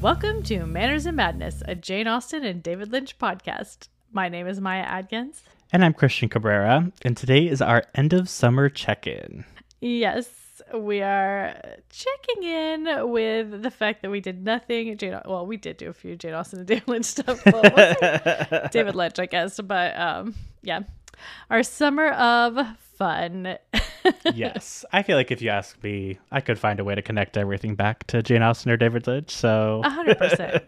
Welcome to Manners and Madness, a Jane Austen and David Lynch podcast. My name is Maya Adkins. And I'm Christian Cabrera, and today is our end of summer check in. Yes, we are checking in with the fact that we did nothing. Jane, well, we did do a few Jane Austen and David Lynch stuff. Well, David Lynch, I guess, but um, yeah, our summer of fun. yes, I feel like if you ask me, I could find a way to connect everything back to Jane Austen or David Lynch. So hundred percent,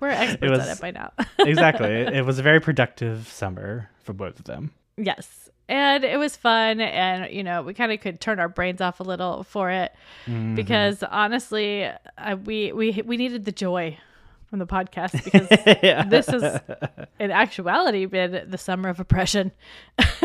we're experts was- at it by now. exactly, it, it was a very productive summer for both of them. Yes. And it was fun. And, you know, we kind of could turn our brains off a little for it Mm-hmm. because honestly, I, we, we, we needed the joy from the podcast because Yeah. this has, in actuality, been the summer of oppression.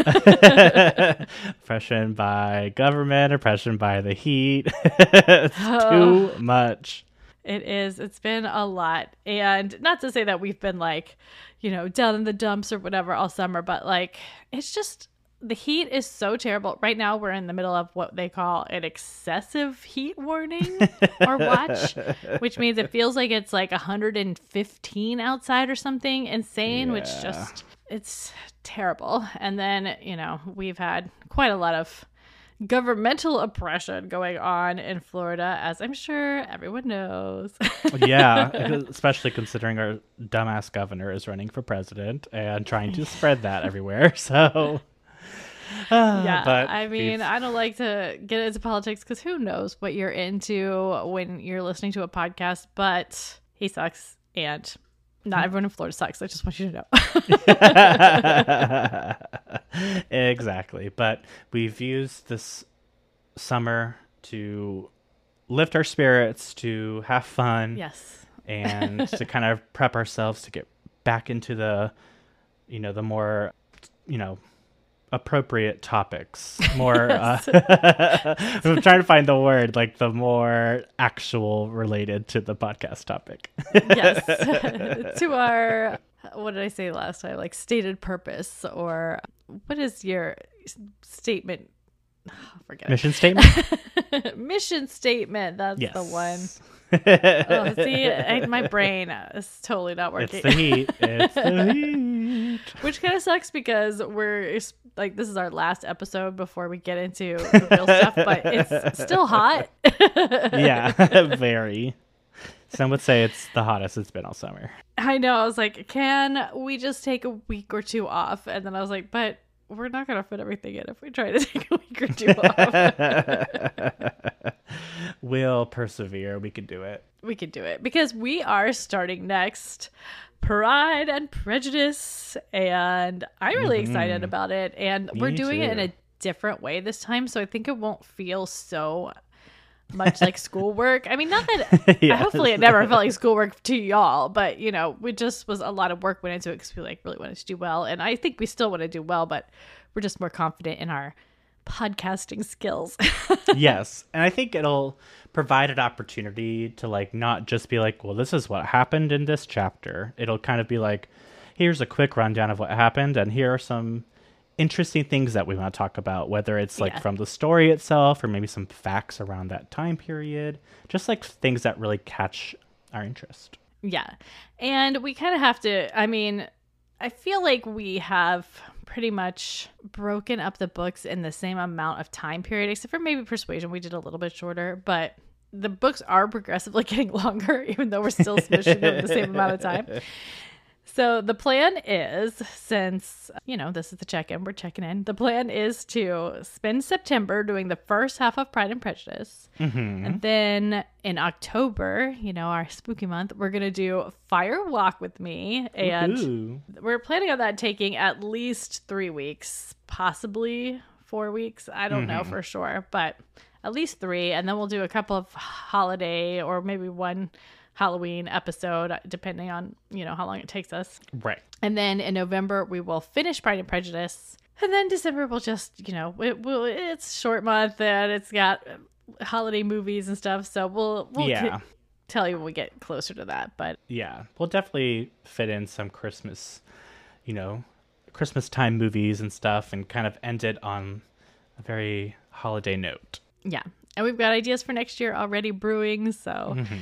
oppression by government, oppression by the heat. it's too much. It is. It's been a lot. And not to say that we've been like, you know, down in the dumps or whatever all summer, but like, it's just the heat is so terrible. Right now, we're in the middle of what they call an excessive heat warning or watch, which means it feels like it's like 115 outside or something insane, which just, it's terrible. And then, you know, we've had quite a lot of governmental oppression going on in Florida, as I'm sure everyone knows. yeah, especially considering our dumbass governor is running for president and trying to spread that everywhere. So, Ah, yeah, but I mean, we've- I don't like to get into politics because who knows what you're into when you're listening to a podcast, but he sucks and not hmm. everyone in Florida sucks. I just want you to know. exactly. But we've used this summer to lift our spirits, to have fun, yes. and to kind of prep ourselves to get back into the, you know, the more, you know, appropriate topics. More. uh, I'm trying to find the word, like the more actual related to the podcast topic. yes to our what did i say last time like stated purpose or what is your statement forget Mission statement. mission statement that's Yes. the one oh, see I, my brain is totally not working. It's the heat. It's the heat. which kind of sucks because we're like this is our last episode before we get into the real stuff but it's still hot Yeah, very. Some would say it's the hottest it's been all summer. I know. I was like, can we just take a week or two off? And then I was like, but we're not going to fit everything in if we try to take a week or two off. we'll persevere. We can do it. we can do it because we are starting next Pride and Prejudice. And I'm really excited about it. And we're Mm-hmm. Me doing it in a different way this time. So I think it won't feel so much like schoolwork. I mean, not that Yes. hopefully it never felt like schoolwork to y'all, but you know, we just was a lot of work went into it because we like really wanted to do well, and I think we still want to do well, but we're just more confident in our podcasting skills. yes, and I think it'll provide an opportunity to like not just be like, well, this is what happened in this chapter. It'll kind of be like, here's a quick rundown of what happened, and here are some interesting things that we want to talk about, whether it's like Yeah. from the story itself or maybe some facts around that time period, just like things that really catch our interest. yeah, and we kind of have to. I mean, I feel like we have pretty much broken up the books in the same amount of time period, except for maybe Persuasion. We did a little bit shorter, but the books are progressively getting longer, even though we're still smushing them the same amount of time. So the plan is, since you know this is the check-in, we're checking in. The plan is to spend September doing the first half of Pride and Prejudice, mm-hmm. and then in October, you know, our spooky month, we're gonna do Fire Walk with me, and Ooh. we're planning on that taking at least three weeks, possibly four weeks. I don't know mm-hmm. for sure, but at least three. And then we'll do a couple of holiday or maybe one Halloween episode, depending on, you know, how long it takes us. Right. And then in November, we will finish Pride and Prejudice. And then December, we'll just, you know, it will, it's short month and it's got holiday movies and stuff. So we'll, we'll Yeah. tell you when we get closer to that. But Yeah, we'll definitely fit in some Christmas, you know, Christmas time movies and stuff, and kind of end it on a very holiday note. Yeah. And we've got ideas for next year already brewing. So, Mm-hmm.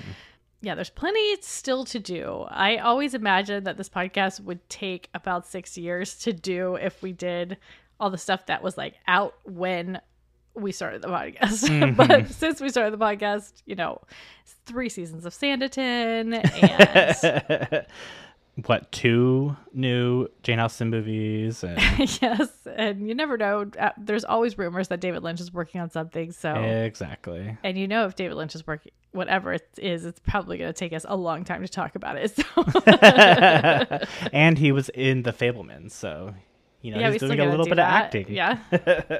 Yeah, there's plenty still to do. I always imagined that this podcast would take about six years to do if we did all the stuff that was like out when we started the podcast. Mm-hmm. but since we started the podcast, you know, three seasons of Sanditon and what two new Jane Austen movies and yes, and you never know. Uh, There's always rumors that David Lynch is working on something. So exactly. and you know if David Lynch is working whatever it is, it's probably going to take us a long time to talk about it. So and he was in The Fabelmans, so you know yeah, he's doing a little do bit of acting. Yeah,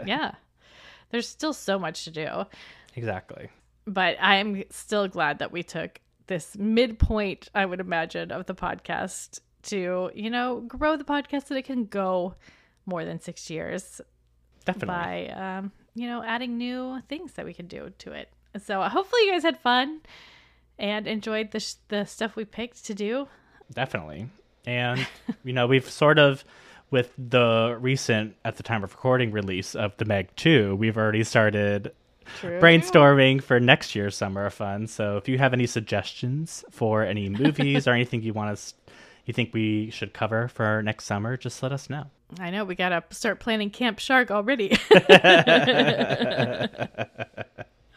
yeah. There's still so much to do, exactly. but I am still glad that we took this midpoint. I would imagine of the podcast to you know grow the podcast so that it can go more than six years Definitely. by um, you know adding new things that we can do to it. So uh, hopefully you guys had fun and enjoyed the sh- the stuff we picked to do. Definitely. And, you know, we've sort of, with the recent, at the time of recording, release of The Meg 2, we've already started True. brainstorming for next year's Summer of Fun. So if you have any suggestions for any movies or anything you want us, you think we should cover for next summer, just let us know. I know we gotta start planning Camp Shark already.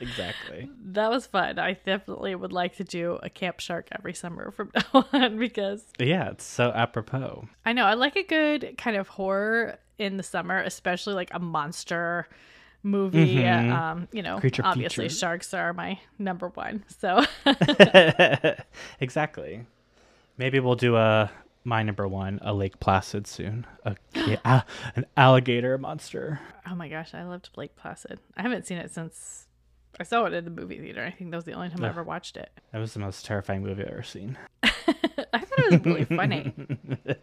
Exactly. that was fun. I definitely would like to do a Camp Shark every summer from now on because Yeah, it's so apropos. I know I like a good kind of horror in the summer, especially like a monster movie. Mhm. Um, you know, Creature obviously feature. sharks are my number one. So exactly. Maybe we'll do a my number one, a Lake Placid soon. A, a- an alligator monster. Oh my gosh, I loved Lake Placid. I haven't seen it since I saw it in the movie theater. I think that was the only time I ever watched it. That was the most terrifying movie I've ever seen. I thought it was really funny.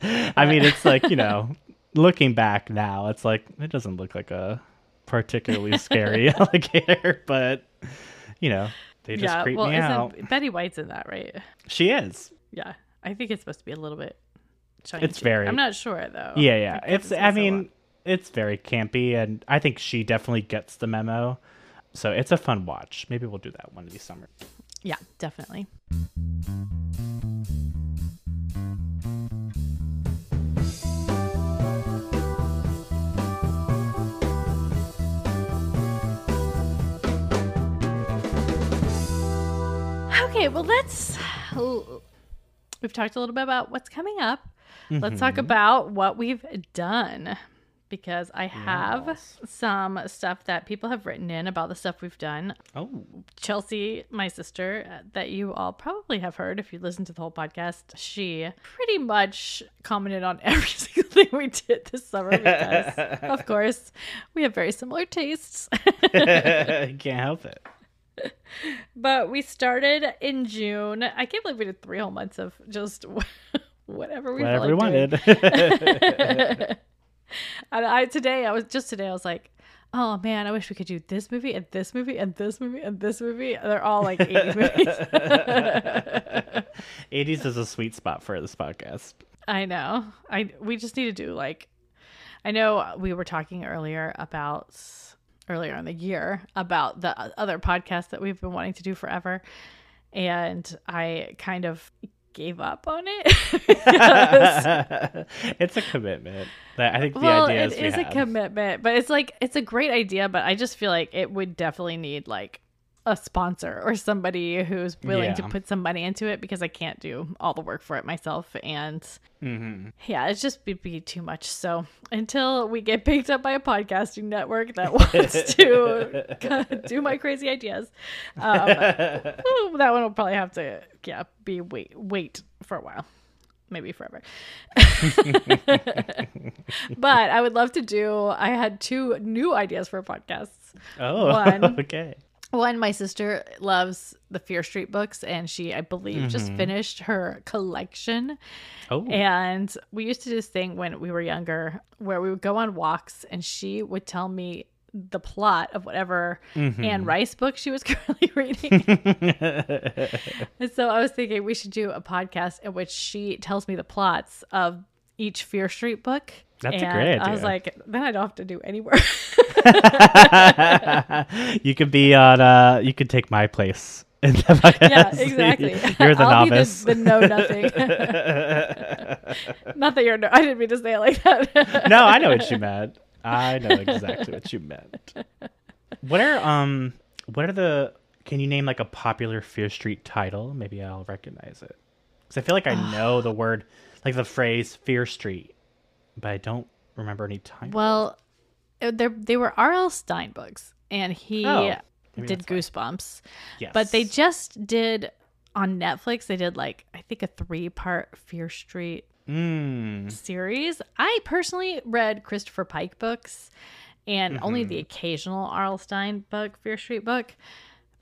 I mean, it's like, you know, looking back now, it's like, it doesn't look like a particularly scary alligator, but, you know, they just yeah, creep well, me out. Betty White's in that, right? She is. Yeah, I think it's supposed to be a little bit. Chunky. It's very- I'm not sure though. Yeah, yeah. because It's, I mean, it's very campy, and I think she definitely gets the memo. So it's a fun watch. Maybe we'll do that one of these summers. yeah, definitely. Well, let's. We've talked a little bit about what's coming up. Let's talk mm-hmm. about what we've done because I have Yes. some stuff that people have written in about the stuff we've done. Oh, Chelsea, my sister, that you all probably have heard if you listen to the whole podcast, she pretty much commented on every single thing we did this summer because, of course, we have very similar tastes. can't help it. but we started in June. I can't believe we did three whole months of just whatever we Whatever we wanted. And I today I was just today I was like, oh man, I wish we could do this movie and this movie and this movie and this movie. They're all like 80s movies. 80s is a sweet spot for this podcast. I know. I we just need to do like I know we were talking earlier about earlier in the year about the other podcast that we've been wanting to do forever and I kind of gave up on it. It's a commitment. That I think the well, idea it is we is a commitment, but it's like it's a great idea, but I just feel like it would definitely need like a sponsor or somebody who's willing to put some money into it because I can't do all the work for it myself and Mhm. yeah, it's just be, be too much. So until we get picked up by a podcasting network that wants to do my crazy ideas, um, that one will probably have to yeah be wait wait for a while, maybe forever. but I would love to do. I had two new ideas for podcasts. Oh, One. okay. One, my sister loves the Fear Street books, and she, I believe, just mm-hmm. finished her collection. Oh, And we used to do this thing when we were younger where we would go on walks and she would tell me the plot of whatever mm-hmm. Anne Rice book she was currently reading. and so I was thinking we should do a podcast in which she tells me the plots of each Fear Street book. That's a And great I was like, then I don't have to do any work. you could be on. Uh, you could take my place in the podcast. Yeah, exactly. You're the I'll novice. Be the, the know nothing. Not that you're. No, I didn't mean to say it like that. no, I know what you meant. I know exactly what you meant. What are um what are the can you name like a popular Fear Street title? Maybe I'll recognize it. Cuz I feel like I know the word like the phrase Fear Street, but I don't remember any time. Well, they they were R.L. Stine books, and he Oh, did Goosebumps. yes. But they just did on Netflix. They did like I think a three part Fear Street mm, series. I personally read Christopher Pike books and only Mm-hmm. the occasional R.L. Stine book, Fear Street book.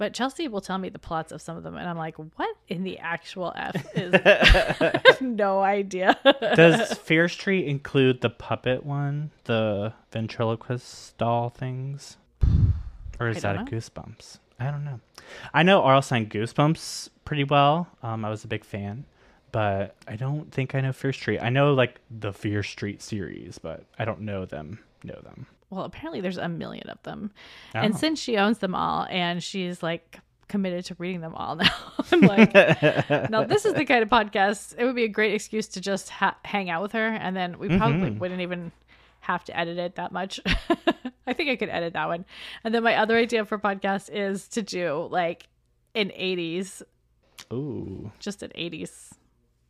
But Chelsea will tell me the plots of some of them, and I'm like, "What in the actual f is?" No idea. Does Fear Street include the puppet one, the ventriloquist doll things, or is that don't a. Goosebumps? I don't know. I know R.L. Stine Goosebumps pretty well. Um, I was a big fan, but I don't think I know Fear Street. I know like the Fear Street series, but I don't know them. Know them. Well, apparently there's a million of them, and Oh. since she owns them all, and she's like committed to reading them all now, I'm like, now this is the kind of podcast. It would be a great excuse to just ha- hang out with her, and then we probably Mhm. wouldn't even have to edit it that much. I think I could edit that one. And then my other idea for podcast is to do like an 80s, Ooh. just an 80s,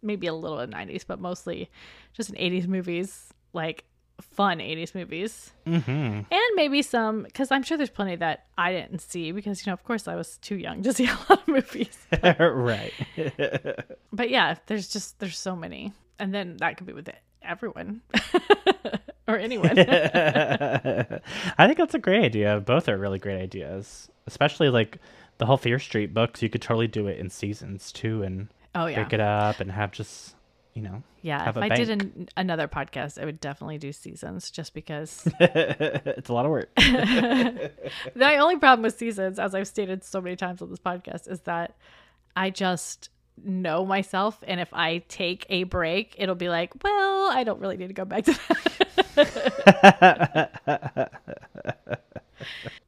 maybe a little in 90s, but mostly just an 80s movies, like fun 80s movies. Mm-hmm. And maybe some, because I'm sure there's plenty that I didn't see because, you know, of course I was too young to see a lot of movies. right. But yeah, there's just, there's so many. And then that could be with everyone or anyone. I think that's a great idea. Both are really great ideas, especially like the whole Fear Street books. You could totally do it in seasons too, and oh, yeah. break it up and have just you know Yeah, if I did an, another podcast, I would definitely do seasons just because. it's a lot of work. the only problem with seasons, as I've stated so many times on this podcast, is that I just know myself. And if I take a break, it'll be like, well, I don't really need to go back to that.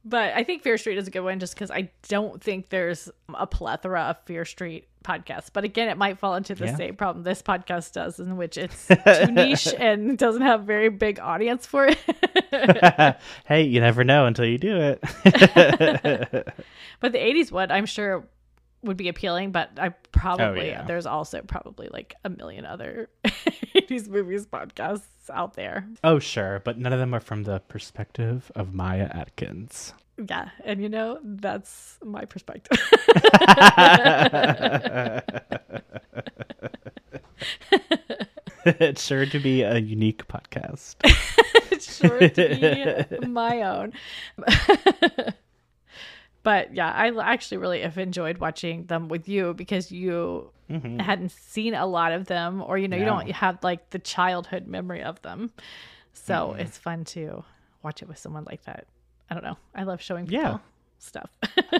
but I think Fear Street is a good one just because I don't think there's a plethora of Fear Street podcasts. But again, it might fall into the Yeah. same problem this podcast does, in which it's too niche and doesn't have a very big audience for it. hey, you never know until you do it. But the 80s one, I'm sure would be appealing, but I probably, oh, yeah. there's also probably like a million other 80s movies podcasts out there. oh, sure, but none of them are from the perspective of Maya Atkins. Yeah. And you know, that's my perspective. it's sure to be a unique podcast. it's sure to be my own. But yeah, I actually really have enjoyed watching them with you because you Mhm. hadn't seen a lot of them or you know you don't have like the childhood memory of them so Mm-hmm. it's fun to watch it with someone like that i don't know i love showing people Yeah. stuff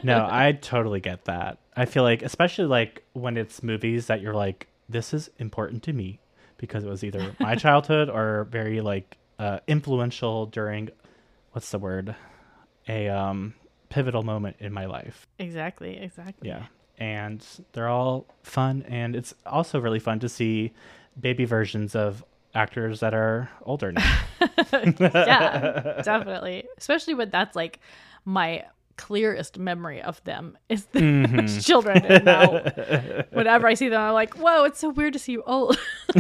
no, I totally get that. I feel like, especially like when it's movies that you're like, this is important to me because it was either my childhood or very like uh, influential during, what's the word, a um, pivotal moment in my life. exactly exactly Yeah, and they're all fun, and it's also really fun to see baby versions of actors that are older now. yeah definitely especially when that's like my clearest memory of them is the Mhm. children and now whenever i see them i'm like whoa it's so weird to see you old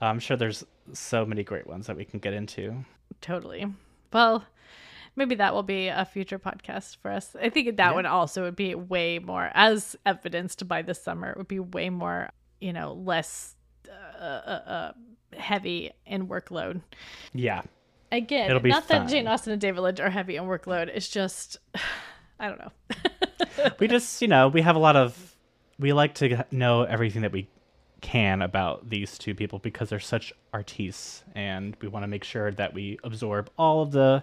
I'm sure there's so many great ones that we can get into. Totally. Well, maybe that will be a future podcast for us. I think that Yeah. one also would be way more, as evidenced by this summer, it would be way more, you know, less uh, uh, uh, heavy in workload. Yeah. Again, It'll be not that. Jane Austen and David Lynch are heavy in workload. It's just, I don't know. we just you know we have a lot of we like to know everything that we can about these two people because they're such artistes and we want to make sure that we absorb all of the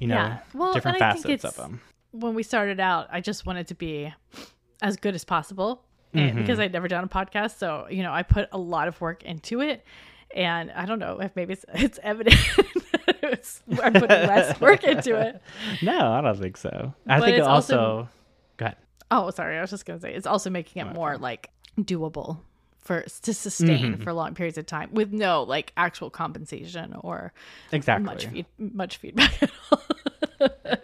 you know Yeah. Well, different I facets of them when we started out, I just wanted to be as good as possible and Mhm. because I'd never done a podcast. So, you know, I put a lot of work into it. And I don't know if maybe it's, it's evident it's, I'm putting less work into it. No, I don't think so. I But think it it's also, also- go ahead. Oh, sorry. I was just going to say it's also making it more like doable for to sustain Mm-hmm. for long periods of time with no like actual compensation or Exactly. much feed, much feedback at all.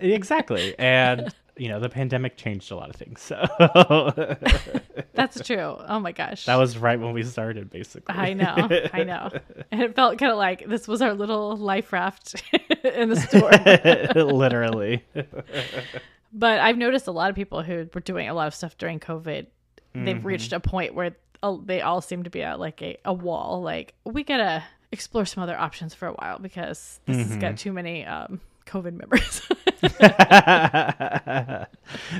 Exactly. And, you know, the pandemic changed a lot of things. So That's true. Oh my gosh. that was right when we started, basically. I know. I know. And it felt kind of like this was our little life raft in the store. Literally. But I've noticed a lot of people who were doing a lot of stuff during COVID, Mm-hmm. they've reached a point where they all seem to be at like a, a wall. Like, we got to explore some other options for a while because this has Mm-hmm. got too many um, COVID members.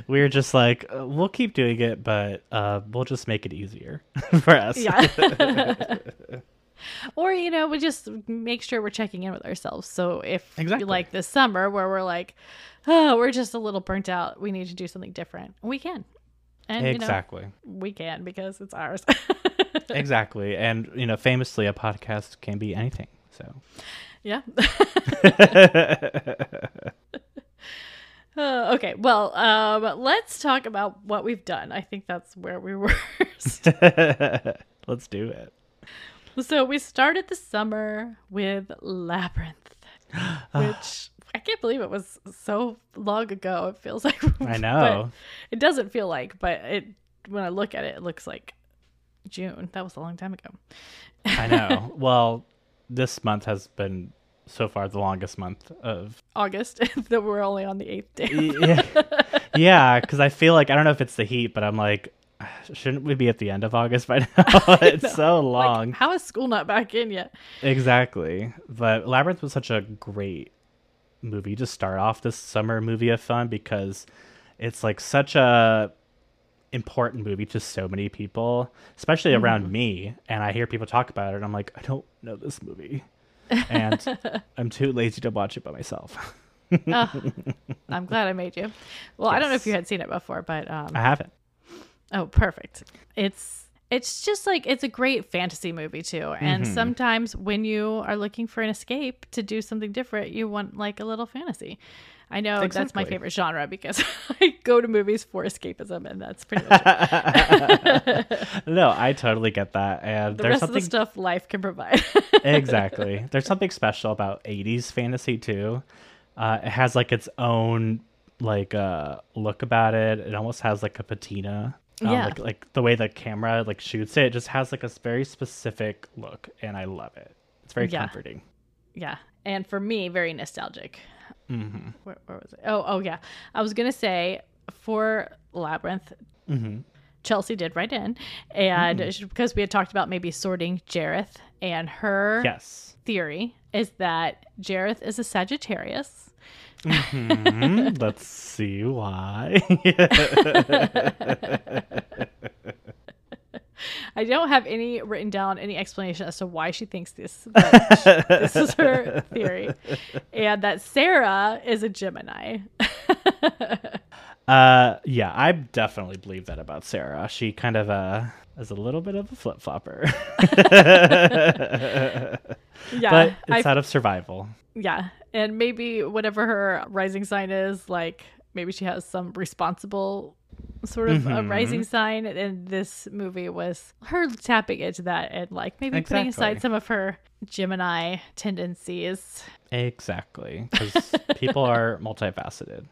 we are just like, uh, we'll keep doing it, but uh, we'll just make it easier for us. yeah. or, you know, we just make sure we're checking in with ourselves. So if Exactly. like this summer where we're like, oh, we're just a little burnt out, we need to do something different, we can. And, exactly. you know, we can because it's ours. Exactly. And, you know, famously, a podcast can be anything. So, Yeah. Uh, okay. Well, um, let's talk about what we've done. I think that's where we were. let's do it. so we started the summer with Labyrinth, which I can't believe it was so long ago. It feels like I know. it doesn't feel like, but it when I look at it, it looks like June. That was a long time ago. I know. Well, this month has been so far the longest month of August. that we're only on the eighth day. yeah yeah because i feel like i don't know if it's the heat but i'm like shouldn't we be at the end of august by now it's so Like, long how is school not back in yet? exactly but labyrinth was such a great movie to start off this summer movie of fun because it's like such a important movie to so many people especially around me and i hear people talk about it and i'm like i don't know this movie and i'm too lazy to watch it by myself. I'm glad I made you. Well, I don't know if you had seen it before, but um, i haven't. Oh, perfect. It's it's just like it's a great fantasy movie too. And Mm-hmm. sometimes when you are looking for an escape to do something different, you want like a little fantasy. I know that's my favorite genre because I go to movies for escapism, and that's pretty much it. no i totally get that and the there's rest of the something stuff life can provide. exactly. There's something special about 80s fantasy too. Uh, it has like its own like uh look about it. It almost has like a patina. Um, Yeah. Like, like the way the camera like shoots it, it just has like a very specific look, and I love it. It's very Yeah. comforting. yeah, and for me, very nostalgic. Mm-hmm. where, where was it? Oh, oh yeah. I was gonna say for Labyrinth, hmm Chelsea did write in, and she- because we had talked about maybe sorting Jareth, and her Yes. theory is that Jareth is a Sagittarius. Mhm. Let's see why. I don't have any written down any explanation as to why she thinks this. But this is her theory, and that Sarah is a Gemini. uh, yeah, I definitely believe that about Sarah. She kind of uh is a little bit of a flip flopper, Yeah, but I it's out of survival. Yeah. And maybe whatever her rising sign is, like maybe she has some responsible sort of a Mhm. rising sign. And this movie was her tapping into that and like maybe putting aside some of her Gemini tendencies. Exactly, because people are multifaceted,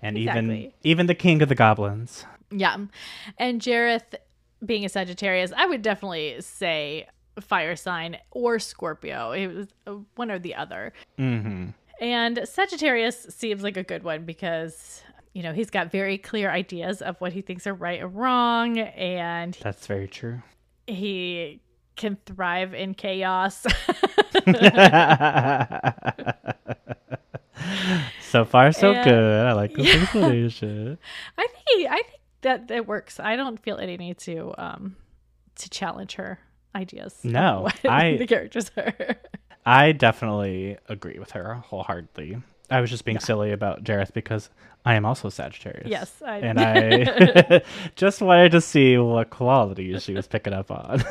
and even even the king of the goblins. Yeah. And Jareth being a Sagittarius, I would definitely say fire sign or Scorpio. It was uh, one or the other. hmm And Sagittarius seems like a good one because, you know, he's got very clear ideas of what he thinks are right or wrong, and That's very true. he can thrive in chaos. so far, so And- good. I like this Yeah. I think I think that it works. I don't feel any need to um to challenge her ideas. No, I- the characters are. I definitely agree with her wholeheartedly. I was just being silly about Jareth because I am also Sagittarius. Yes, I- and I just wanted to see what qualities she was picking up on.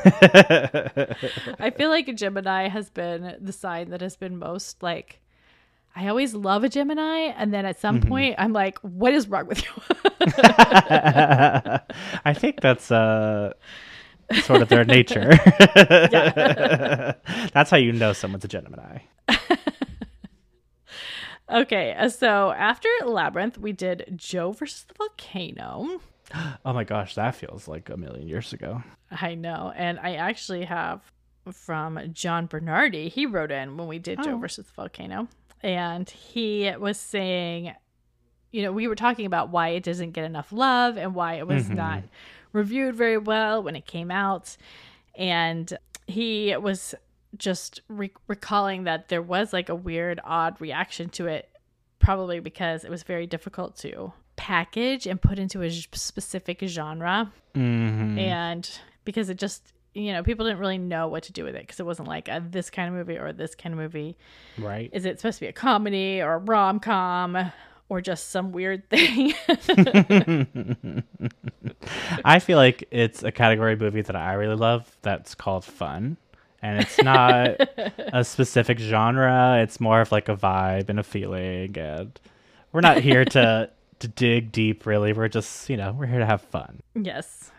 I feel like a Gemini has been the sign that has been most like. I always love a Gemini, and then at some Mm-hmm. point, I'm like, "What is wrong with you?" I think that's uh, sort of their nature. that's how you know someone's a Gemini. okay, uh, so after Labyrinth, we did Joe versus the volcano. Oh my gosh, that feels like a million years ago. I know, and I actually have from John Bernardi. He wrote in when we did Joe Oh. versus the volcano, and he was saying, you know, we were talking about why it doesn't get enough love and why it was Mhm. not reviewed very well when it came out, and he was just re- recalling that there was like a weird, odd reaction to it, probably because it was very difficult to package and put into a specific genre. Hmm and because it just you know people didn't really know what to do with it because it wasn't like a this kind of movie or this kind of movie. Right. is it supposed to be a comedy or a rom-com or just some weird thing I feel like it's a category movie that I really love that's called fun. And it's not a specific genre. It's more of like a vibe and a feeling. And we're not here to, to dig deep, really. We're just, you know, we're here to have fun. yes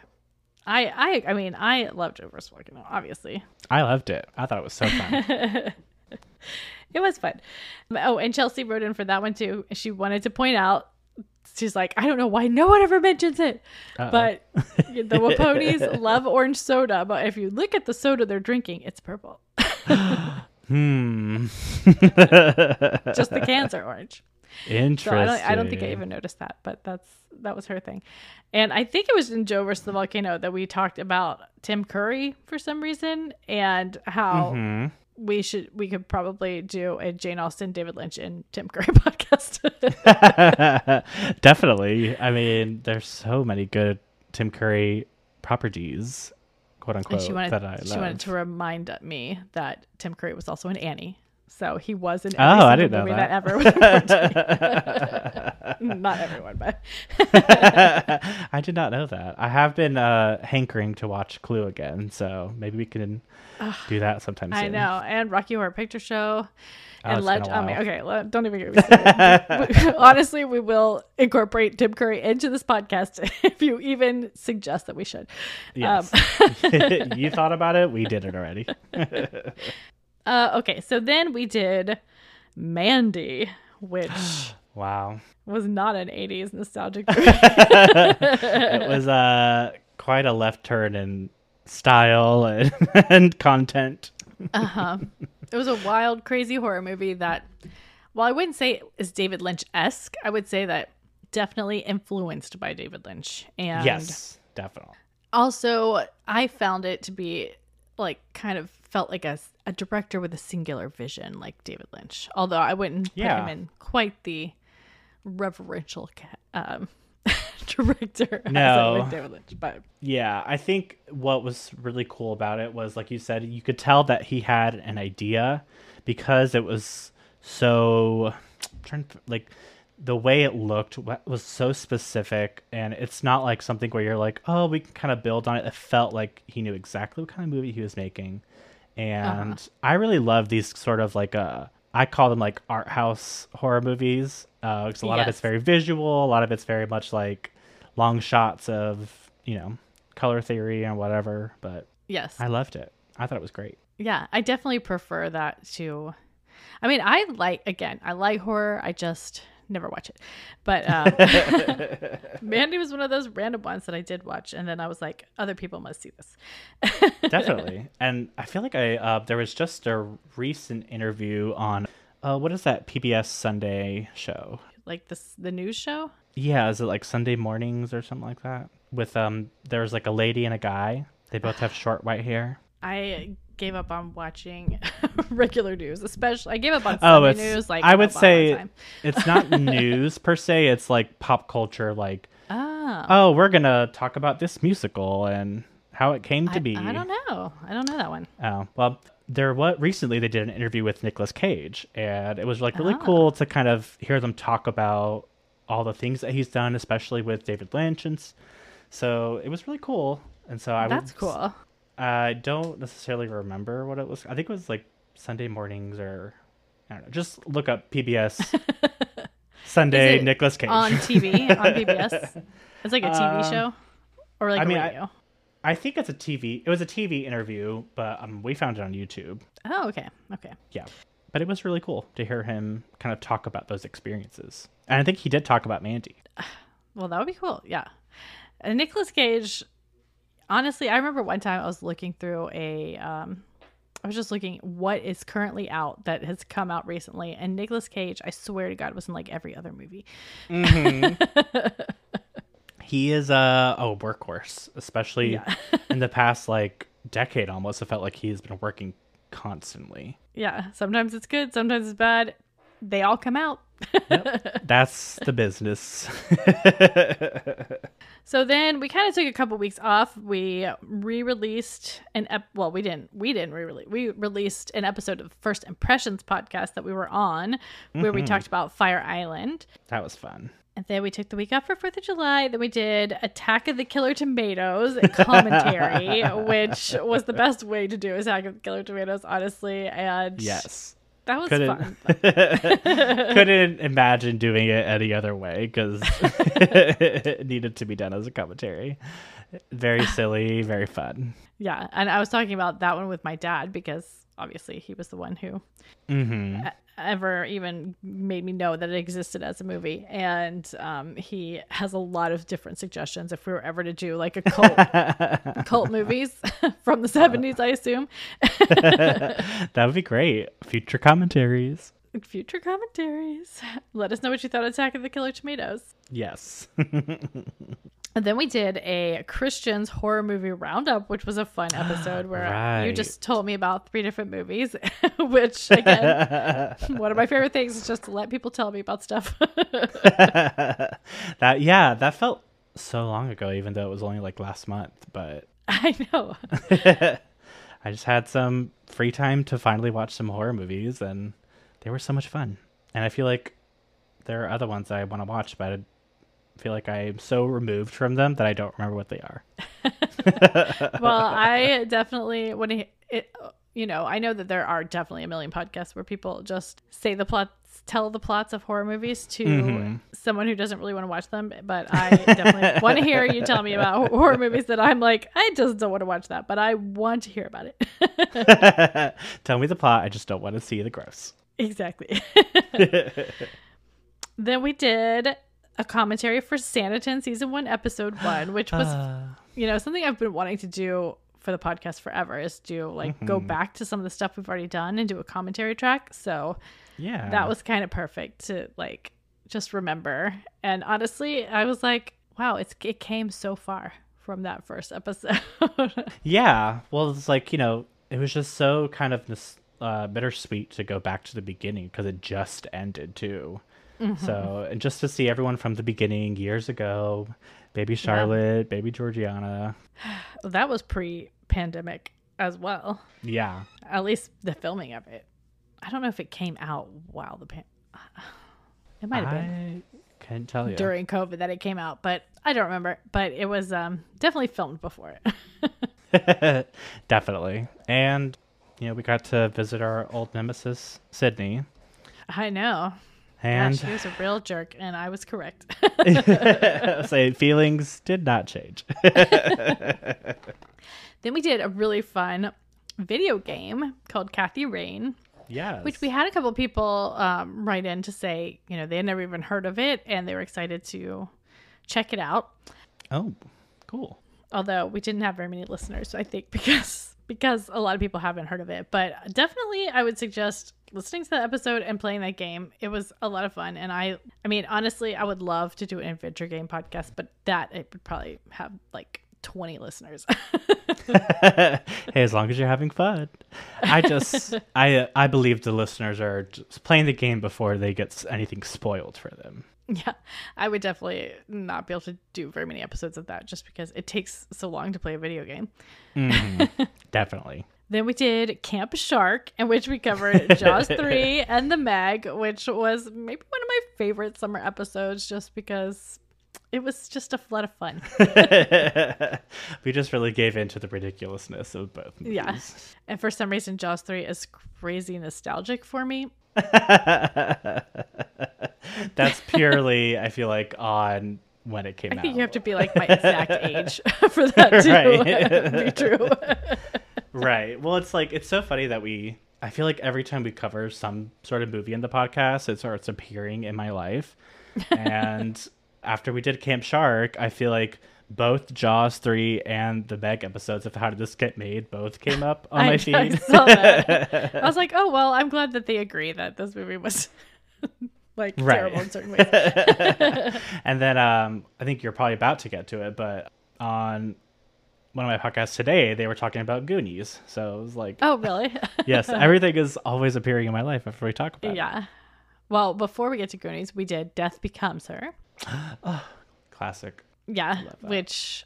i i i mean i loved volcano obviously I loved it. I thought it was so fun. it was fun oh and chelsea wrote in for that one too she wanted to point out she's like i don't know why no one ever mentions it Uh-oh. but the waponis love orange soda but if you look at the soda they're drinking it's purple hmm. just the cans are orange Interesting. So I don't, I don't think I even noticed that, but that's that was her thing. And I think it was in Joe versus the volcano that we talked about Tim Curry for some reason and how Mhm. We should we could probably do a Jane Austen, David Lynch, and Tim Curry podcast. Definitely. I mean, there's so many good Tim Curry properties, quote and unquote, she wanted that I love. she wanted to remind me that Tim Curry was also in Annie. So he was in Oh, I didn't know movie that. ever was. Not everyone, but I did not know that. I have been uh, hankering to watch Clue again, so maybe we can do that sometime soon. I know. And Rocky Horror Picture Show. Oh, and it's let been a I mean, okay, let, don't even get me started. Honestly, we will incorporate Tim Curry into this podcast if you even suggest that we should. Yes. you thought about it. We did it already. Uh, okay, so then we did Mandy, which Wow. was not an 80s nostalgic movie. It was uh, quite a left turn in style and, and content. uh-huh. It was a wild, crazy horror movie that, while I wouldn't say is David Lynch esque. I would say that definitely influenced by David Lynch. And yes, definitely. also i found it to be like kind of felt like a, a director with a singular vision like david lynch although i wouldn't put Yeah. him in quite the reverential um, director No. david lynch but Yeah, I think what was really cool about it was, like you said, you could tell that he had an idea because it was so trying like the way it looked was so specific, and it's not like something where you're like, oh, we can kind of build on it. It felt like he knew exactly what kind of movie he was making, and I really love these sort of like uh I call them like art house horror movies. Uh, 'cause a lot of it's very visual, a lot of it's very much like long shots of you know color theory and whatever. But yes I loved it. I thought it was great. yeah i definitely prefer that to i mean i like again i like horror i just never watch it but um, mandy was one of those random ones that i did watch and then i was like other people must see this Definitely. and I feel like I uh, there was just a recent interview on uh, what is that PBS Sunday show? like this the news show Yeah, is it like Sunday mornings or something like that? With um, there's like a lady and a guy. They both have short white hair. I gave up on watching regular news, especially I gave up on Oh, Sunday it's. news. Like I would up on all the say it's not news per se. It's like pop culture. Like, oh, oh, we're gonna talk about this musical and how it came to I, be. I don't know. I don't know that one. Oh well, there what recently they did an interview with Nicolas Cage, and it was like really Ah. cool to kind of hear them talk about all the things that he's done, especially with David Lynch, and so it was really cool. And so I That's would, cool. I don't necessarily remember what it was. I think it was like Sunday mornings or I don't know. Just look up PBS Sunday Nicolas Cage. On TV, on PBS. It's like a TV Um, show or like I a mean, I- radio. I think it's a TV. It was a TV interview, but um, we found it on YouTube. oh, okay. Okay. Yeah. But it was really cool to hear him kind of talk about those experiences. And I think he did talk about Mandy. Well, that would be cool. Yeah. And Nicolas Cage, honestly, I remember one time I was looking through a, um, I was just looking what is currently out that has come out recently. And Nicolas Cage, I swear to God, was in like every other movie. He is a, a workhorse, especially Yeah. in the past like decade almost. It felt like he's been working constantly. Yeah. Sometimes it's good, sometimes it's bad. They all come out. That's the business. So then we kind of took a couple weeks off. We re-released an ep- well, we didn't we didn't re-release. We released an episode of First Impressions podcast that we were on where we mm-hmm. talked about Fire Island. that was fun. And then we took the week off for 4th of July. Then we did Attack of the Killer Tomatoes commentary, which was the best way to do Attack of the Killer Tomatoes, honestly. And Yes. That was Couldn't fun. couldn't imagine doing it any other way because it needed to be done as a commentary. Very silly, very fun. Yeah. And I was talking about that one with my dad because obviously he was the one who hmm e- ever even made me know that it existed as a movie. And um, he has a lot of different suggestions. If we were ever to do like a cult cult movies from the 70s i assume. That would be great. Future commentaries. future commentaries. Let us know what you thought of attack of the killer tomatoes. Yes. And then we did a christians horror movie roundup which was a fun episode where you just told me about three different movies which again one of my favorite things is just to let people tell me about stuff that yeah, that felt so long ago, even though it was only like last month. But i know I just had some free time to finally watch some horror movies, and they were so much fun. And I feel like there are other ones I want to watch, but I feel like I'm so removed from them that I don't remember what they are. well, I definitely when it, it, you know, I know that there are definitely a million podcasts where people just say the plots, tell the plots of horror movies to Mhm. someone who doesn't really want to watch them. But I definitely want to hear you tell me about horror movies that I'm like, I just don't want to watch that, but I want to hear about it. Tell me the plot. I just don't want to see the gross. exactly. then we did a commentary for Sanditon season one, episode one, which was Uh, you know something i've been wanting to do for the podcast forever is to like go Mm-hmm. back to some of the stuff we've already done and do a commentary track so yeah, that was kind of perfect to like just remember and honestly i was like wow it's it came so far from that first episode Yeah. Well, it's like, you know, it was just so kind of uh, bittersweet to go back to the beginning because it just ended too. Mm-hmm. So, and just to see everyone from the beginning years ago baby Charlotte, baby Georgiana. that was pre-pandemic as well Yeah. at least the filming of it i don't know if it came out while the pan it might have been I couldn't tell you. during COVID that it came out, but I don't remember. But it was um, definitely filmed before it. Definitely. And, you know, we got to visit our old nemesis, Sidney. I know. And Gosh, he was a real jerk, and I was correct. say feelings did not change. then we did a really fun video game called Kathy Rain, yes. which we had a couple people um, write in to say, you know, they had never even heard of it and they were excited to check it out. Oh, cool. Although we didn't have very many listeners, I think, because because a lot of people haven't heard of it. But definitely, I would suggest listening to the episode and playing that game. It was a lot of fun, and I, I mean, honestly, I would love to do an adventure game podcast, but that it would probably have like twenty listeners. hey, as long as you're having fun. I just, I, I believe the listeners are just playing the game before they get anything spoiled for them. Yeah, I would definitely not be able to do very many episodes of that just because it takes so long to play a video game. Mhm. Definitely. Then we did Camp Shark, in which we covered Jaws 3 and The Meg, which was maybe one of my favorite summer episodes just because it was just a lot of fun. we just really gave in to the ridiculousness of both movies. Yeah. And for some reason, Jaws 3 is crazy nostalgic for me. That's purely, I feel like, on when it came I out. think you have to be like my exact age for that to Right. be true. right. Well, it's like it's so funny that we. I feel like every time we cover some sort of movie in the podcast, it starts appearing in my life. And after we did Camp Shark, I feel like both Jaws three and the Meg episodes of How Did This Get Made both came up on I, my I feed. that. I was like, oh, well, I'm glad that they agree that this movie was like Right. terrible in certain ways. and then um, I think you're probably about to get to it, but on one of my podcasts today, they were talking about Goonies. So it was like, Oh, really? yes, everything is always appearing in my life after we talk about it. yeah. Well, before we get to Goonies, we did Death Becomes Her. Classic. Yeah, which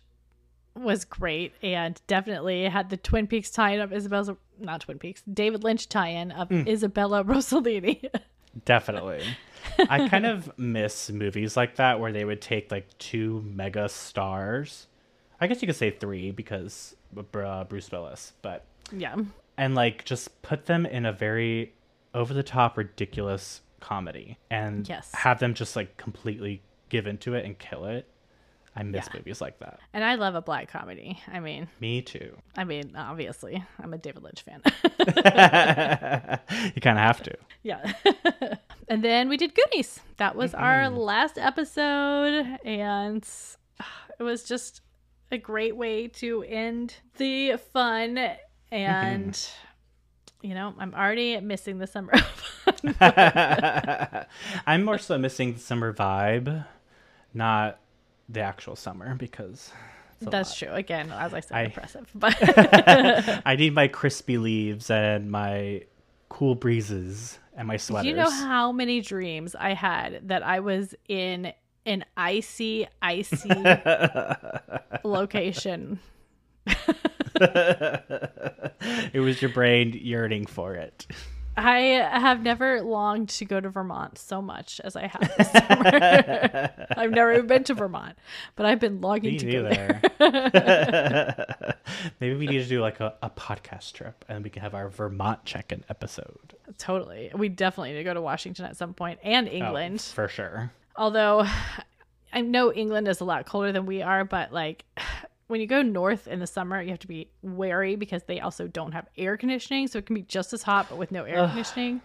was great and definitely had the Twin Peaks tie-in of Isabel's not Twin Peaks, David Lynch tie-in of Mm. Isabella Rossellini. Definitely. I kind of miss movies like that where they would take like two mega stars. I guess you could say three because uh, Bruce Willis, but yeah. and like just put them in a very over the top ridiculous comedy and Yes. have them just like completely give into it and kill it. I miss Yeah. movies like that. And I love a black comedy. I mean, Me too. I mean, obviously, I'm a David Lynch fan. you kind of have to. yeah. and then we did Goonies. That was mm-hmm. our last episode and uh, it was just a great way to end the fun and mm-hmm. you know, I'm already missing the summer. I'm more so missing the summer vibe, not the actual summer because That's lot. true. Again, as I said, I- impressive. But I need my crispy leaves and my cool breezes and my sweaters. you know how many dreams I had that I was in an icy, icy location. it was your brain yearning for it. I have never longed to go to Vermont so much as I have this summer. I've never even been to Vermont, but I've been longing Me to go there. Maybe we need to do like a, a podcast trip and we can have our Vermont check-in episode. Totally. We definitely need to go to Washington at some point and Oh, England. for sure. Although I know England is a lot colder than we are, but like when you go north in the summer, you have to be wary because they also don't have air conditioning. So it can be just as hot, but with no air conditioning.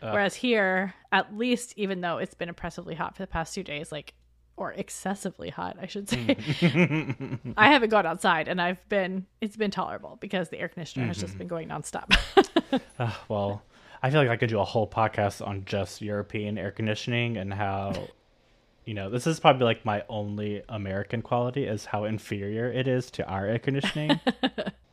Whereas here, at least, even though it's been oppressively hot for the past two days, like, or excessively hot, I should say, I haven't gone outside and I've been, it's been tolerable because the air conditioner has just been going nonstop. Uh, well, I feel like I could do a whole podcast on just European air conditioning and how, you know, this is probably like my only American quality is how inferior it is to our air conditioning.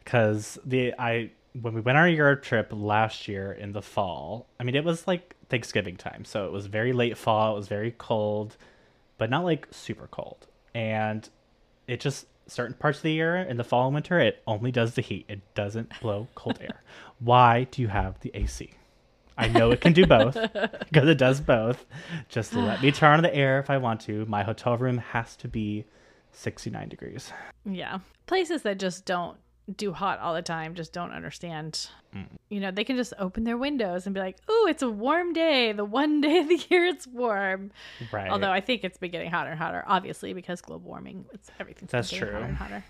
Because the I when we went on our Europe trip last year in the fall, I mean it was like Thanksgiving time, so it was very late fall. It was very cold, but not like super cold, and it just certain parts of the year in the fall and winter it only does the heat it doesn't blow cold air why do you have the ac i know it can do both because it does both just let me turn on the air if i want to my hotel room has to be 69 degrees Yeah. Places that just don't do hot all the time just don't understand. Mm. You know, they can just open their windows and be like, "Oh, it's a warm day. The one day of the year it's warm." right Although I think it's been getting hotter and hotter, obviously because global warming. It's everything's That's getting true. hotter and hotter.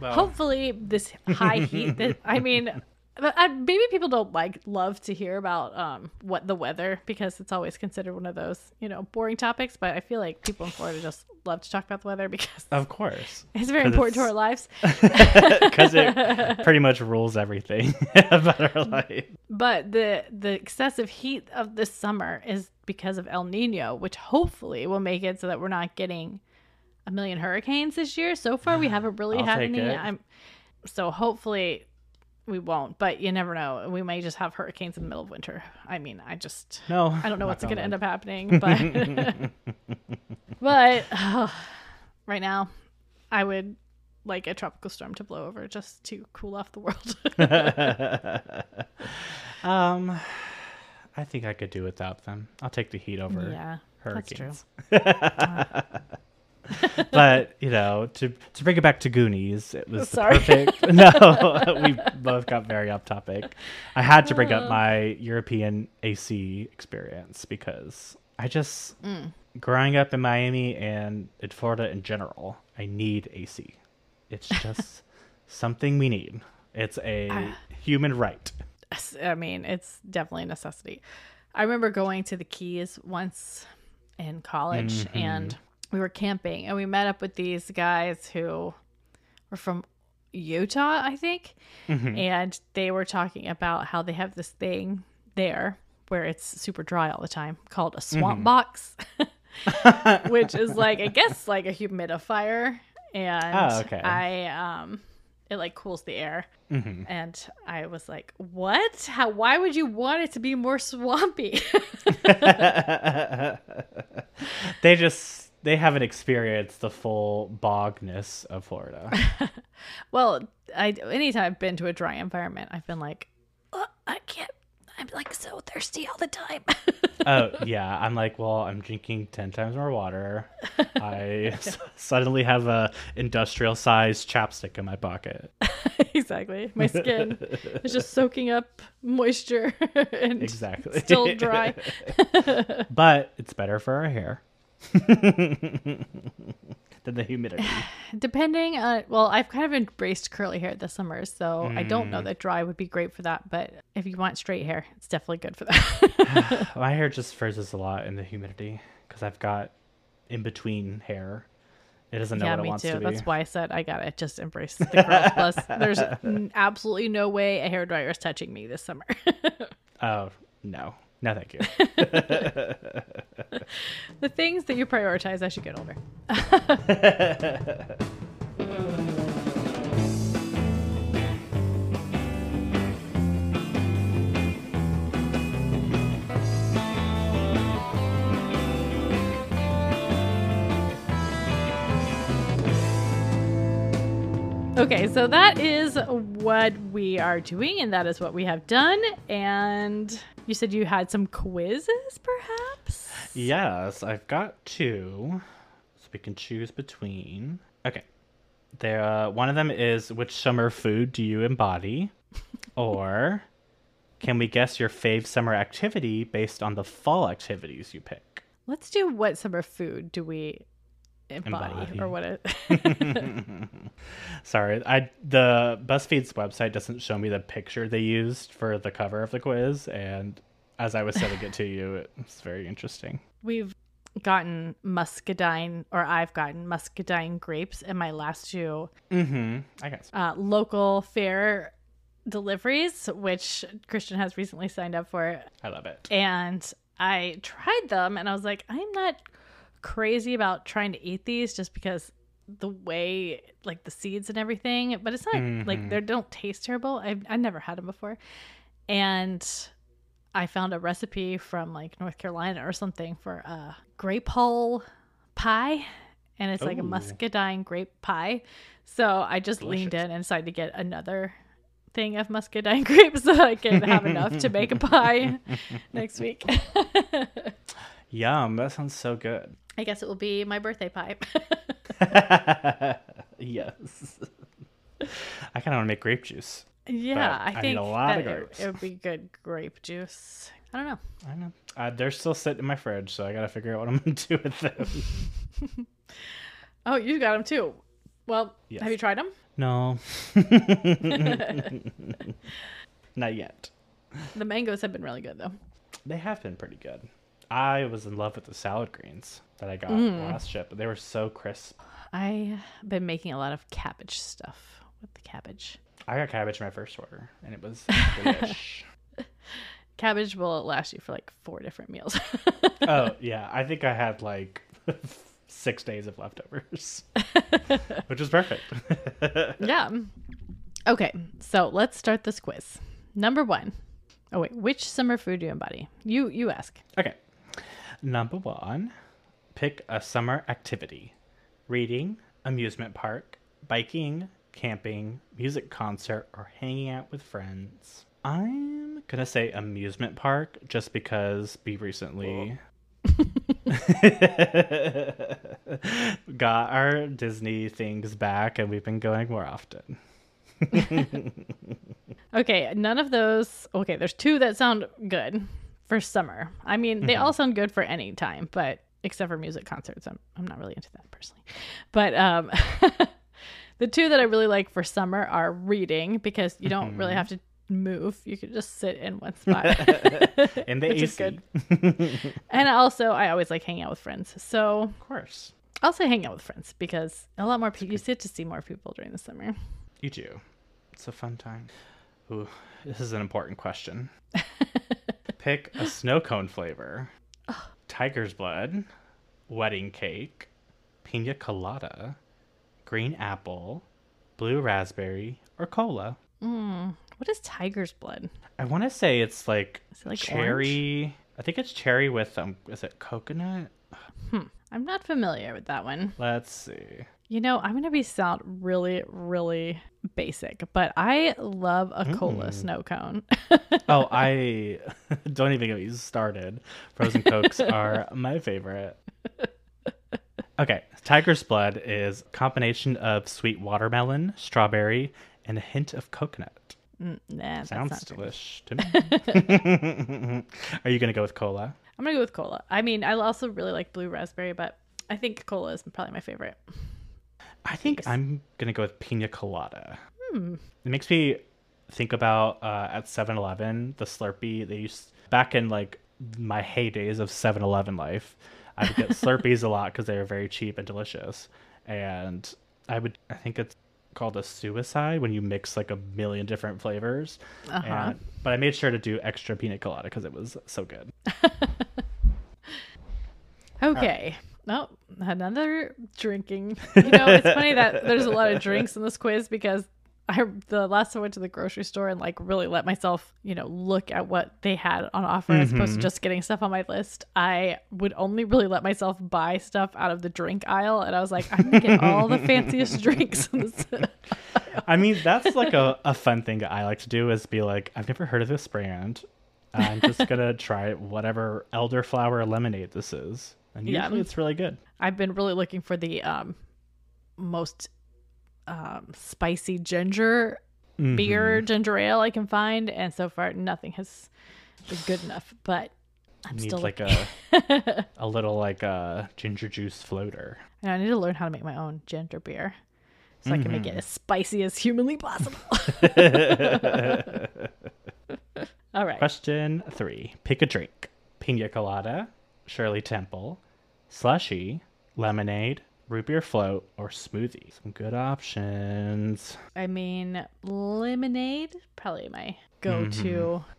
well, Hopefully, this high heat. That I mean, maybe people don't like love to hear about um what the weather because it's always considered one of those you know boring topics. But I feel like people in Florida just love to talk about the weather because of course it's very important to our lives. because it pretty much rules everything about our life But the the excessive heat of this summer is because of El Nino, which hopefully will make it so that we're not getting a million hurricanes this year. So far, we haven't really I'll had any. so hopefully we won't, but you never know. We may just have hurricanes in the middle of winter. I mean, I just No, I don't know what's going to end up happening, but but right now, I would like a tropical storm to blow over just to cool off the world. Um, I think I could do without them. I'll take the heat over yeah, that's true. hurricanes. but you know, to to bring it back to Goonies, it was Sorry. perfect. No, we both got very off topic. I had to bring Uh. up my European AC experience because I just Mm. growing up in Miami and in Florida in general, I need AC. It's just something we need. It's a Ah. human right. I mean, it's definitely a necessity. I remember going to the Keys once in college Mm-hmm. and we were camping and we met up with these guys who were from Utah, I think. Mm-hmm. And they were talking about how they have this thing there where it's super dry all the time called a swamp Mm-hmm. box, which is like, I guess, like a humidifier. And Oh, okay. I, um, it like cools the air. Mm-hmm. And I was like, "What? How? Why would you want it to be more swampy?" they just they haven't experienced the full bogness of Florida. well, I anytime I've been to a dry environment, I've been like, "Uh, "I can't. I'm like so thirsty all the time." oh yeah, I'm like, well, I'm drinking ten times more water. I s- suddenly have a industrial sized chapstick in my pocket. exactly. My skin is just soaking up moisture and Exactly. still dry. but it's better for our hair than the humidity. Depending on, well, I've kind of embraced curly hair this summer, so I don't Mm. know that dry would be great for that. But if you want straight hair, it's definitely good for that. my hair just frizzes a lot in the humidity because I've got in between hair. It doesn't know yeah, what it wants too. to be. That's why I said I got it. just embrace the growth. Plus, there's n- absolutely no way a hair dryer is touching me this summer. Oh no, no, thank you. the things that you prioritize as you get older. Okay, so that is what we are doing, and that is what we have done. And you said you had some quizzes, perhaps? yes, I've got two, so we can choose between. Okay, there. Uh, one of them is which summer food do you embody, or can we guess your fave summer activity based on the fall activities you pick? Let's do what summer food do we embody, Embody. or what it Sorry, I the BuzzFeed's website doesn't show me the picture they used for the cover of the quiz, and as I was sending it to you, it's very interesting. we've gotten muscadine or I've gotten muscadine grapes in my last two Mm-hmm. I guess. uh, local fair deliveries, which Christian has recently signed up for. I love it. And I tried them and I was like, I'm not crazy about trying to eat these just because the way like the seeds and everything, but it's not like mm-hmm. they don't taste terrible. I've I never had them before. And I found a recipe from like North Carolina or something for a grape hull pie. And it's like a muscadine grape pie. So I just leaned in and decided to get another thing of muscadine grapes so I can have enough to make a pie next week. Yum, that sounds so good. I guess it will be my birthday pie. yes. I kind of want to make grape juice. yeah, I I think a lot of grapes. It, would be good grape juice. I don't know. I know. Uh, they're still sitting in my fridge, so I got to figure out what I'm going to do with them. Oh, you got them too. Well, Yes. have you tried them? No. Not yet. The mangoes have been really good though. They have been pretty good. I was in love with the salad greens that I got Mm. last ship. They were so crisp. I've been making a lot of cabbage stuff with the cabbage. I got cabbage in my first order, and it was delish. Cabbage will last you for like four different meals. oh yeah, I think I had like six days of leftovers, which is perfect. yeah. Okay, so let's start this quiz. Number one. Oh wait, which summer food do you embody? You you ask. Okay. Number one, pick a summer activity reading, amusement park, biking, camping, music concert, or hanging out with friends. I'm gonna say amusement park just because we recently got our Disney things back and we've been going more often. Okay, none of those. Okay, there's two that sound good for summer. I mean, they all sound good for any time, but except for music concerts, I'm I'm not really into that personally. But um, the two that I really like for summer are reading because you don't really have to move; you can just sit in one spot. In the is good. and also, I always like hanging out with friends. So Of course. I'll say hang out with friends because a lot more people. You get to see more people during the summer. You do. It's a fun time. Ooh, this is an important question. Pick a snow cone flavor. Tiger's blood, wedding cake, pina colada, green apple, blue raspberry, or cola. Mm, what is tiger's blood? I want to say it's like, it like cherry. I think it's cherry with um. Is it coconut? I'm not familiar with that one. Let's see. You know, I'm gonna be sound really, really basic, but I love a cola Mm. snow cone. Oh, I don't even get me started. Frozen cokes are my favorite. Okay, Tiger's Blood is a combination of sweet watermelon, strawberry, and a hint of coconut. Mm, nah, Sounds not good. to me. Are you gonna go with cola? I'm gonna go with cola. I mean, I also really like blue raspberry, but I think cola is probably my favorite. I think I'm gonna go with pina colada. Hmm. It makes me think about uh, at 7-Eleven the Slurpee they used back in like my heydays of 7-Eleven life. I would get Slurpees a lot because they were very cheap and delicious, and I would I think it's called a suicide when you mix like a million different flavors. Uh-huh. And, but I made sure to do extra pina colada because it was so good. Okay. Oh, another drinking. You know, it's funny that there's a lot of drinks in this quiz because I the last time I went to the grocery store and like really let myself, you know, look at what they had on offer as opposed to just getting stuff on my list. I would only really let myself buy stuff out of the drink aisle, and I was like, I'm gonna get all the fanciest drinks. I mean, that's like a, a fun thing that I like to do is be like, I've never heard of this brand. I'm just gonna try whatever elderflower lemonade this is, and Yeah. it's really good. I've been really looking for the um most um spicy ginger Mm-hmm. beer ginger ale I can find, and so far nothing has been good enough. But I'm still like a a little like a ginger juice floater. And I need to learn how to make my own ginger beer, so I can Mm-hmm. make it as spicy as humanly possible. All right. Question three: Pick a drink: pina colada, Shirley Temple, slushy, lemonade, root beer float, or smoothie. Some good options I mean, lemonade probably my go-to. Mm-hmm.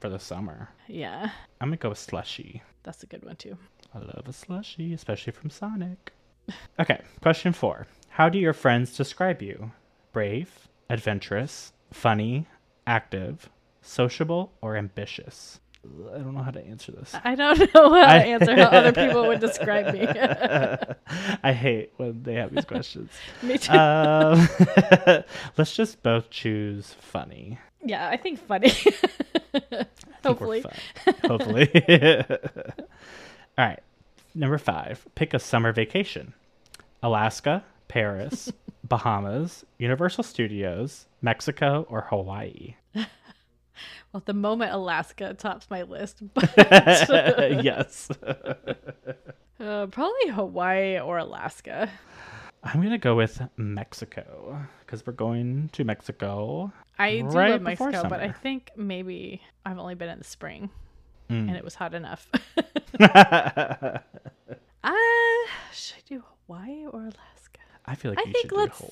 for the summer. Yeah, I'm gonna go with slushy. that's a good one too. I love a slushy, especially from Sonic. Okay, question four. How do your friends describe you? Brave, adventurous, funny, active, sociable, or ambitious? I don't know how to answer this. I don't know how to answer how other people would describe me. I hate when they have these questions. me too. Um, let's just both choose funny. yeah, I think funny. I Hopefully. Hopefully. All right. Number five. Pick a summer vacation. Alaska, Paris, Bahamas, Universal Studios, Mexico, or Hawaii. Well, at the moment Alaska tops my list, but yes. uh, probably Hawaii or Alaska. I'm going to go with Mexico because we're going to Mexico. I do Right love Mexico, but I think maybe I've only been in the spring Mm. and it was hot enough. uh, should I do Hawaii or Alaska? I feel like I think let's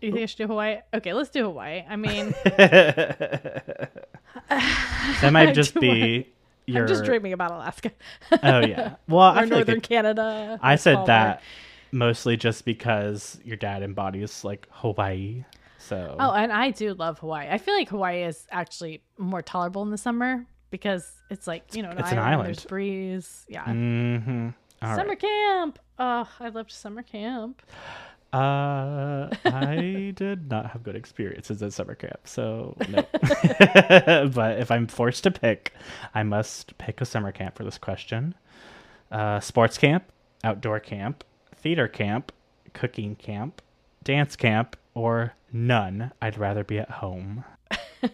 do. You think I should do Hawaii? Okay, let's do Hawaii. I mean, that might just be your. I'm just dreaming about Alaska oh yeah. Well, I feel like northern it- Canada. I said that mostly just because your dad embodies like Hawaii. So Oh, and I do love Hawaii. I feel like Hawaii is actually more tolerable in the summer because it's like you know an It's an island, island. There's breeze. Yeah. hmm All summer right. camp. Oh, I loved summer camp. Uh, I did not have good experiences at summer camp, so no. but if I'm forced to pick, I must pick a summer camp for this question. Uh, sports camp, outdoor camp, theater camp, cooking camp, dance camp, or none. I'd rather be at home. if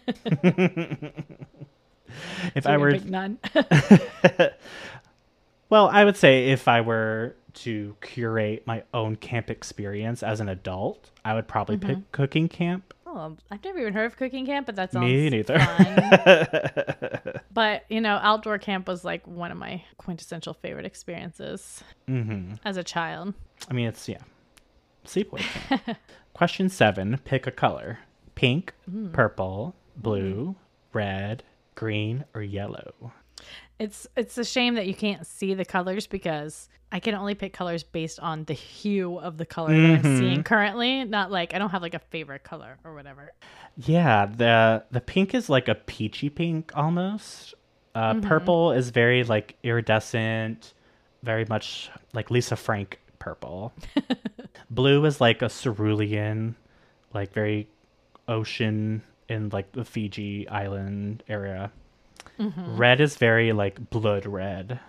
So I were none. Well, I would say if I were to curate my own camp experience as an adult, I would probably Mm-hmm. pick cooking camp. oh, I've never even heard of cooking camp, but that's Me neither. but you know, outdoor camp was like one of my quintessential favorite experiences hmm as a child. I mean, it's yeah, sleepaway camp. Question seven: Pick a color: pink, Hmm. purple, blue, red, green, or yellow. It's it's a shame that you can't see the colors because I can only pick colors based on the hue of the color that I'm Mhm. seeing currently. Not like I don't have like a favorite color or whatever. Yeah, the the pink is like a peachy pink almost. Uh, Mm-hmm. Purple is very like iridescent, very much like Lisa Frank purple. Blue is like a cerulean, like very ocean in like the Fiji island area. Mm-hmm. Red is very like blood red.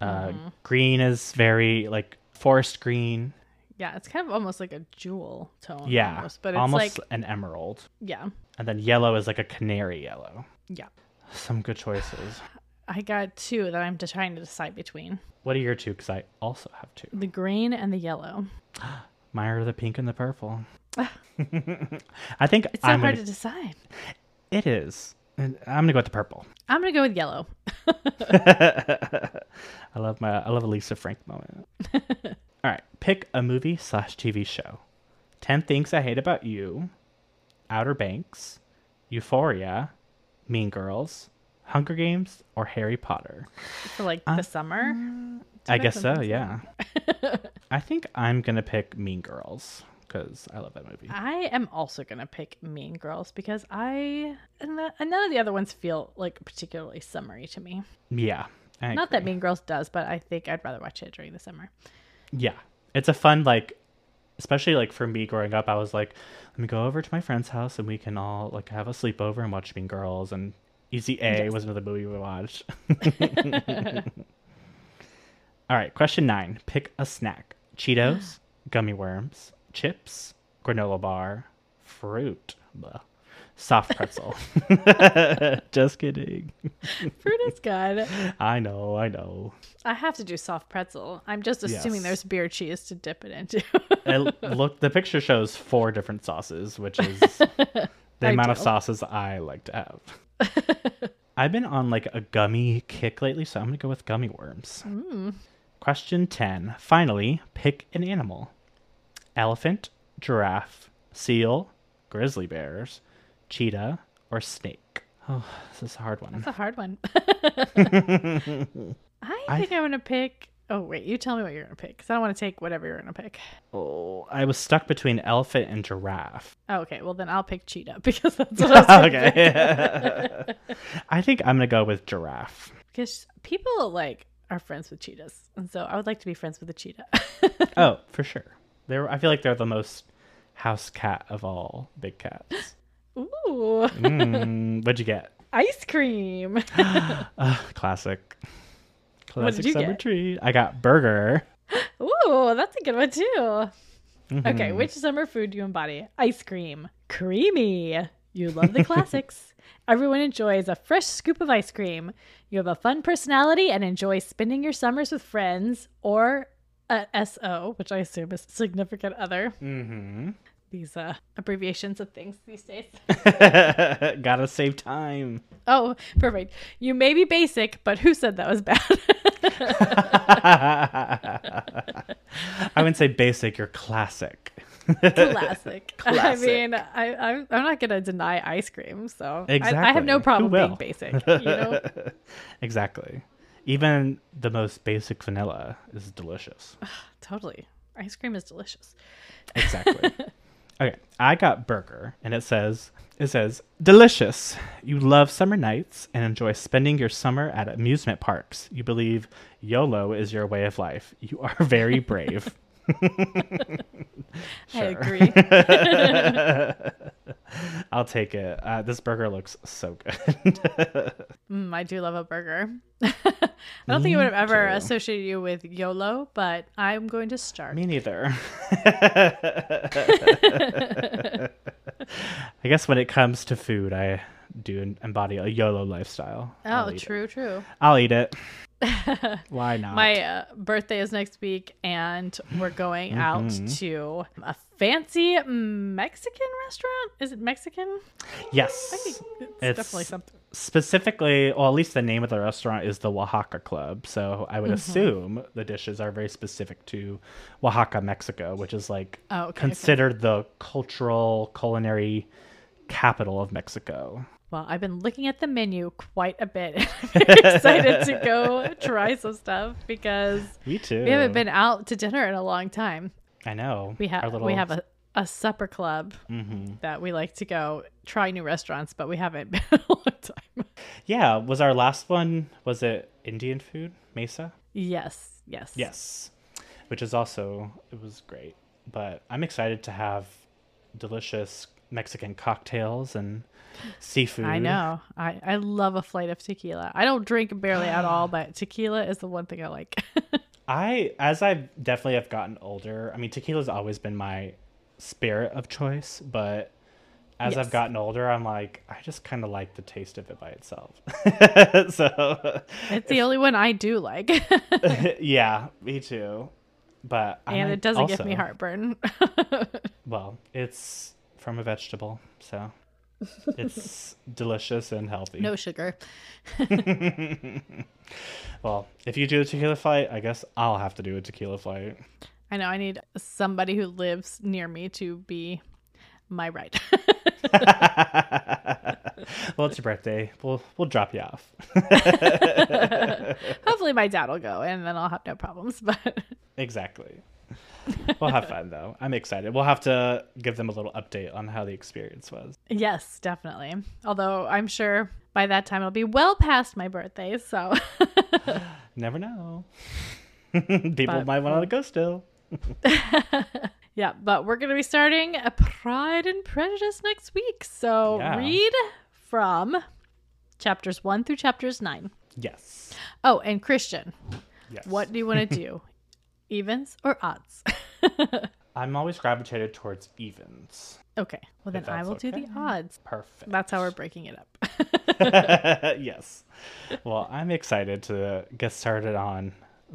Uh, Mm-hmm. Green is very like forest green. Yeah, it's kind of almost like a jewel tone. Yeah, almost, but it's almost like an emerald. yeah, And then yellow is like a canary yellow. yeah. Some good choices. I got two that I'm just trying to decide between: What are your two? Because I also have two. the green and the yellow. Mine are the pink and the purple. I think It's so I'm hard gonna, to decide. It is. And I'm gonna go with the purple. I'm gonna go with yellow. I love my. I love a Lisa Frank moment. All right, pick a movie slash TV show. Ten Things I Hate About You, Outer Banks, Euphoria, Mean Girls, Hunger Games, or Harry Potter. For like Uh, the summer. I guess so. Yeah. I think I'm gonna pick Mean Girls because I love that movie. I am also gonna pick Mean Girls because I and, the, and none of the other ones feel like particularly summery to me. Yeah. I Not that. Mean Girls does, but I think I'd rather watch it during the summer. Yeah. It's a fun like especially like for me growing up, I was like, let me go over to my friend's house and we can all like have a sleepover and watch Mean Girls and Easy A Yes. was another movie we watched. all right, question nine. Pick a snack. Cheetos, gummy worms, chips, granola bar, fruit. Blah. Soft pretzel. Just kidding. Fruit is good. I know, I know. I have to do soft pretzel. I'm just assuming Yes. there's beer cheese to dip it into. it, look, the picture shows four different sauces, which is the I amount of sauces I like to have. I've been on like a gummy kick lately, so I'm gonna go with gummy worms. Mm. Question 10. Finally, pick an animal elephant, giraffe, seal, grizzly bears, cheetah, or snake. Oh, this is a hard one. That's a hard one. I I- think I... am gonna pick. Oh wait, you tell me what you're gonna pick, because I don't want to take whatever you're gonna pick. Oh, I was stuck between elephant and giraffe. Oh, okay, well then I'll pick cheetah because that's what I was gonna pick. okay. I think I'm gonna go with giraffe. Because people like are friends with cheetahs, and so I would like to be friends with a cheetah. Oh, for sure. They're. I feel like they're the most house cat of all big cats. Ooh, Mm, what'd you get? ice cream. Uh, classic. What Classic did you summer get? treat. I got burger. Ooh, that's a good one too. Okay, Mhm. which summer food do you embody? Ice cream. Creamy. You love the classics. Everyone enjoys a fresh scoop of ice cream. You have a fun personality and enjoy spending your summers with friends or a SO, which I assume is significant other. Mm-hmm. These uh, abbreviations of things these days. Gotta save time. Oh, perfect. You may be basic, but who said that was bad? I wouldn't say basic. You're classic. Classic. I Classic. mean, I, I'm, I'm not going to deny ice cream, so I- I, have no problem being basic. You know, exactly. Even the most basic vanilla is delicious. totally. Ice cream is delicious. Exactly. Okay, I got burger, and it says it says delicious. You love summer nights and enjoy spending your summer at amusement parks. You believe YOLO is your way of life. You are very brave. I agree. I'll take it. Uh, this burger looks so good. Mm, I do love a burger. I don't think I would have ever too. associated you with YOLO, but I'm going to start. Me neither. I guess when it comes to food, I do embody a YOLO lifestyle. Oh, eat it. true, true. I'll eat it. Why not? My uh, birthday is next week, and we're going out Mhm. to a fancy Mexican restaurant. Is it Mexican? yes. It's, It's- definitely something. Specifically, well, at least the name of the restaurant is the Oaxaca Club. So I Mm-hmm. would assume the dishes are very specific to Oaxaca, Mexico, which is like Oh, okay, okay. considered the cultural culinary capital of Mexico. Well, I've been looking at the menu quite a bit. I'm excited to go try some stuff because Me too. we haven't been out to dinner in a long time. I know. We have little- we have a, a supper club Mhm. that we like to go try new restaurants, but we haven't been in a long time. Yeah, was our last one was it Indian food, Mesa? Yes, yes, Yes. Which is also it was great. But I'm excited to have delicious Mexican cocktails and seafood. I know. I, I love a flight of tequila. I don't drink barely at all, but tequila is the one thing I like. I as I definitely have gotten older. I mean, tequila's always been my spirit of choice, but as Yes. I've gotten older, I'm like I just kind of like the taste of it by itself. so it's the only one I do like, yeah, me too. But I and might it doesn't give me heartburn. Well, it's from a vegetable, so it's delicious and healthy. no sugar. well, if you do a tequila flight, I guess I'll have to do a tequila flight. I know. I need somebody who lives near me to be my ride. well, it's your birthday. We'll we'll drop you off. Hopefully, my dad will go, and then I'll have no problems. But exactly. We'll have fun though. I'm excited. We'll have to give them a little update on how the experience was. yes, definitely. Although I'm sure by that time it'll be well past my birthday, so Never know. People But- might want to go still. yeah. But we're gonna be starting a Pride and Prejudice next week. So Yeah. read from chapters one through chapters nine. Yes. Oh, and Christian, Yes. what do you want to do? Evens or odds? I'm always gravitated towards evens. okay. Well, then I will do the odds. Perfect. That's how we're breaking it up. yes. Well, I'm excited to get started on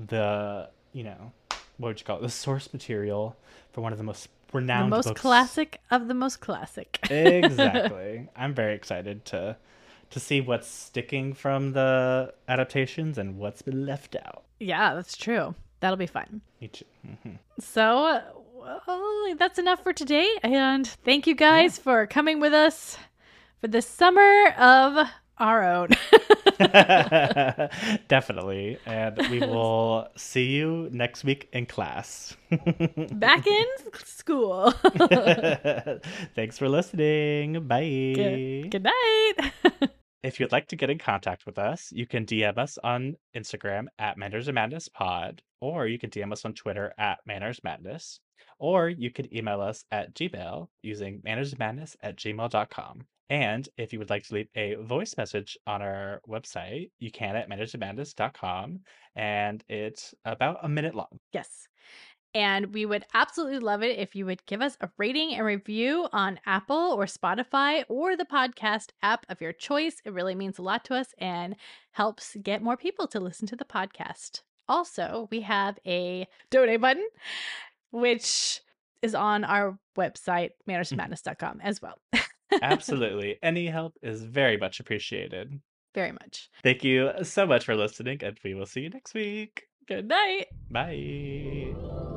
the, you know, what would you call it? The source material for one of the most the renowned most books. classic of the most classic. exactly. I'm very excited to to see what's sticking from the adaptations and what's been left out. yeah, that's true. That'll be fun. Me too. Mhm. So, well, that's enough for today. And thank you guys for coming with us for the summer of our own. Definitely. And we will see you next week in class. Back in school. Thanks for listening. Bye. good, good night. If you'd like to get in contact with us, you can DM us on Instagram at Manners and Madness Pod, or you can DM us on Twitter at Manners Madness, or you could email us at Gmail using mannersmadness at gmail.com. And if you would like to leave a voice message on our website, you can at mannersandmadness.com, and it's about a minute long. yes. And we would absolutely love it if you would give us a rating and review on Apple or Spotify or the podcast app of your choice. It really means a lot to us and helps get more people to listen to the podcast. Also, we have a donate button, which is on our website, mannersmadness.com as well. Absolutely. Any help is very much appreciated. Very much. Thank you so much for listening, and we will see you next week. Good night. Bye.